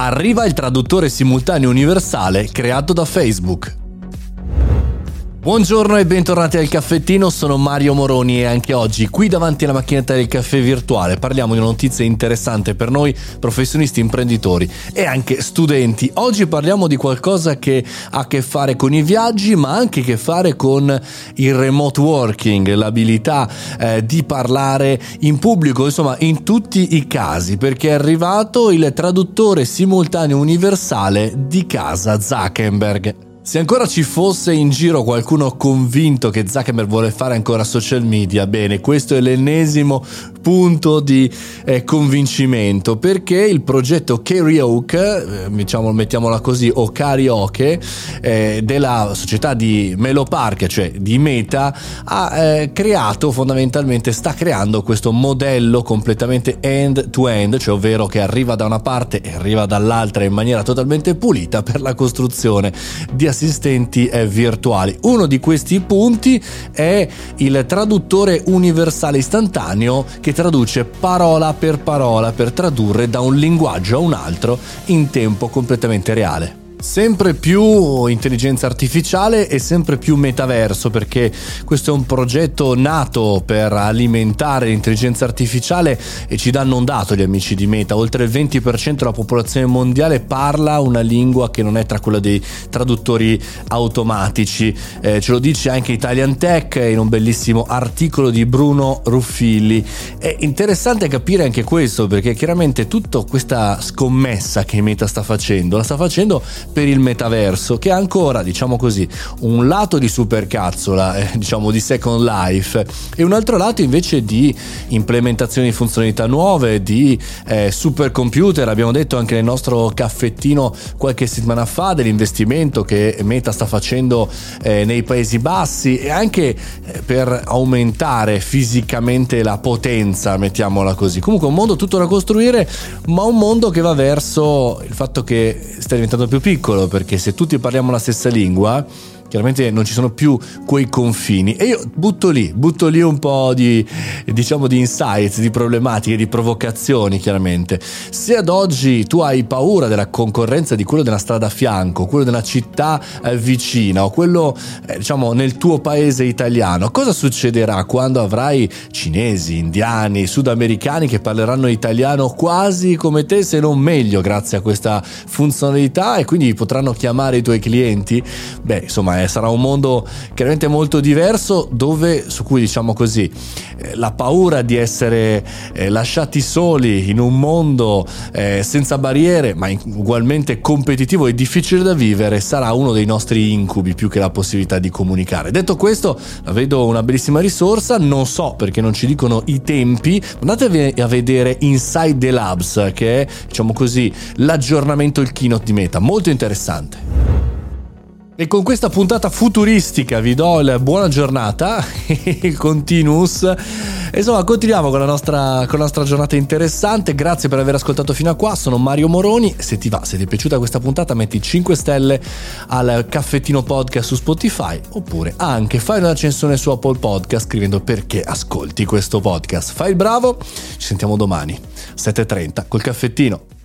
Arriva il traduttore simultaneo universale creato da Facebook. Buongiorno e bentornati al caffettino, sono Mario Moroni e anche oggi qui davanti alla macchinetta del caffè virtuale parliamo di una notizia interessante per noi professionisti, imprenditori e anche studenti. Oggi parliamo di qualcosa che ha a che fare con i viaggi ma anche a che fare con il remote working, l'abilità eh, di parlare in pubblico, insomma in tutti i casi perché è arrivato il traduttore simultaneo universale di casa Zuckerberg. Se ancora ci fosse in giro qualcuno convinto che Zuckerberg vuole fare ancora social media, bene, questo è l'ennesimo punto di eh, convincimento perché il progetto Karaoke, eh, diciamo, mettiamola così, o karaoke, eh, della società di Melo Park, cioè di Meta, ha eh, creato fondamentalmente, sta creando questo modello completamente end-to-end, cioè ovvero che arriva da una parte e arriva dall'altra in maniera totalmente pulita per la costruzione di assistenti eh, virtuali. Uno di questi punti è il traduttore universale istantaneo che traduce parola per parola per tradurre da un linguaggio a un altro in tempo completamente reale. Sempre più intelligenza artificiale e sempre più metaverso perché questo è un progetto nato per alimentare l'intelligenza artificiale e ci danno un dato gli amici di Meta, oltre il 20% della popolazione mondiale parla una lingua che non è tra quella dei traduttori automatici, eh, ce lo dice anche Italian Tech in un bellissimo articolo di Bruno Ruffilli. È interessante capire anche questo perché chiaramente tutta questa scommessa che Meta sta facendo la sta facendo per il metaverso che ha ancora, diciamo così, un lato di supercazzola, eh, diciamo di Second Life e un altro lato invece di implementazione di funzionalità nuove, di eh, supercomputer, abbiamo detto anche nel nostro caffettino qualche settimana fa dell'investimento che Meta sta facendo eh, nei Paesi Bassi e anche eh, per aumentare fisicamente la potenza, mettiamola così. Comunque un mondo tutto da costruire, ma un mondo che va verso il fatto che sta diventando più piccolo piccolo perché se tutti parliamo la stessa lingua chiaramente non ci sono più quei confini e io butto lì, butto lì un po' di diciamo di insights, di problematiche, di provocazioni chiaramente. Se ad oggi tu hai paura della concorrenza di quello della strada a fianco, quello della città eh, vicina o quello eh, diciamo nel tuo paese italiano, cosa succederà quando avrai cinesi, indiani, sudamericani che parleranno italiano quasi come te se non meglio grazie a questa funzionalità e quindi potranno chiamare i tuoi clienti? Beh, insomma eh, sarà un mondo chiaramente molto diverso dove, su cui diciamo così, eh, la paura di essere eh, lasciati soli in un mondo eh, senza barriere, ma ugualmente competitivo e difficile da vivere, sarà uno dei nostri incubi più che la possibilità di comunicare. Detto questo, la vedo una bellissima risorsa, non so perché non ci dicono i tempi, andatevi a vedere Inside the Labs, che è, diciamo così, l'aggiornamento, il keynote di Meta, molto interessante. E con questa puntata futuristica vi do la buona giornata, il continuous. Insomma, continuiamo con la, nostra, con la nostra giornata interessante. Grazie per aver ascoltato fino a qua. Sono Mario Moroni. Se ti va, se ti è piaciuta questa puntata, metti 5 stelle al caffettino podcast su Spotify. Oppure anche fai una recensione su Apple Podcast scrivendo perché ascolti questo podcast. Fai il bravo. Ci sentiamo domani, 7.30 col caffettino.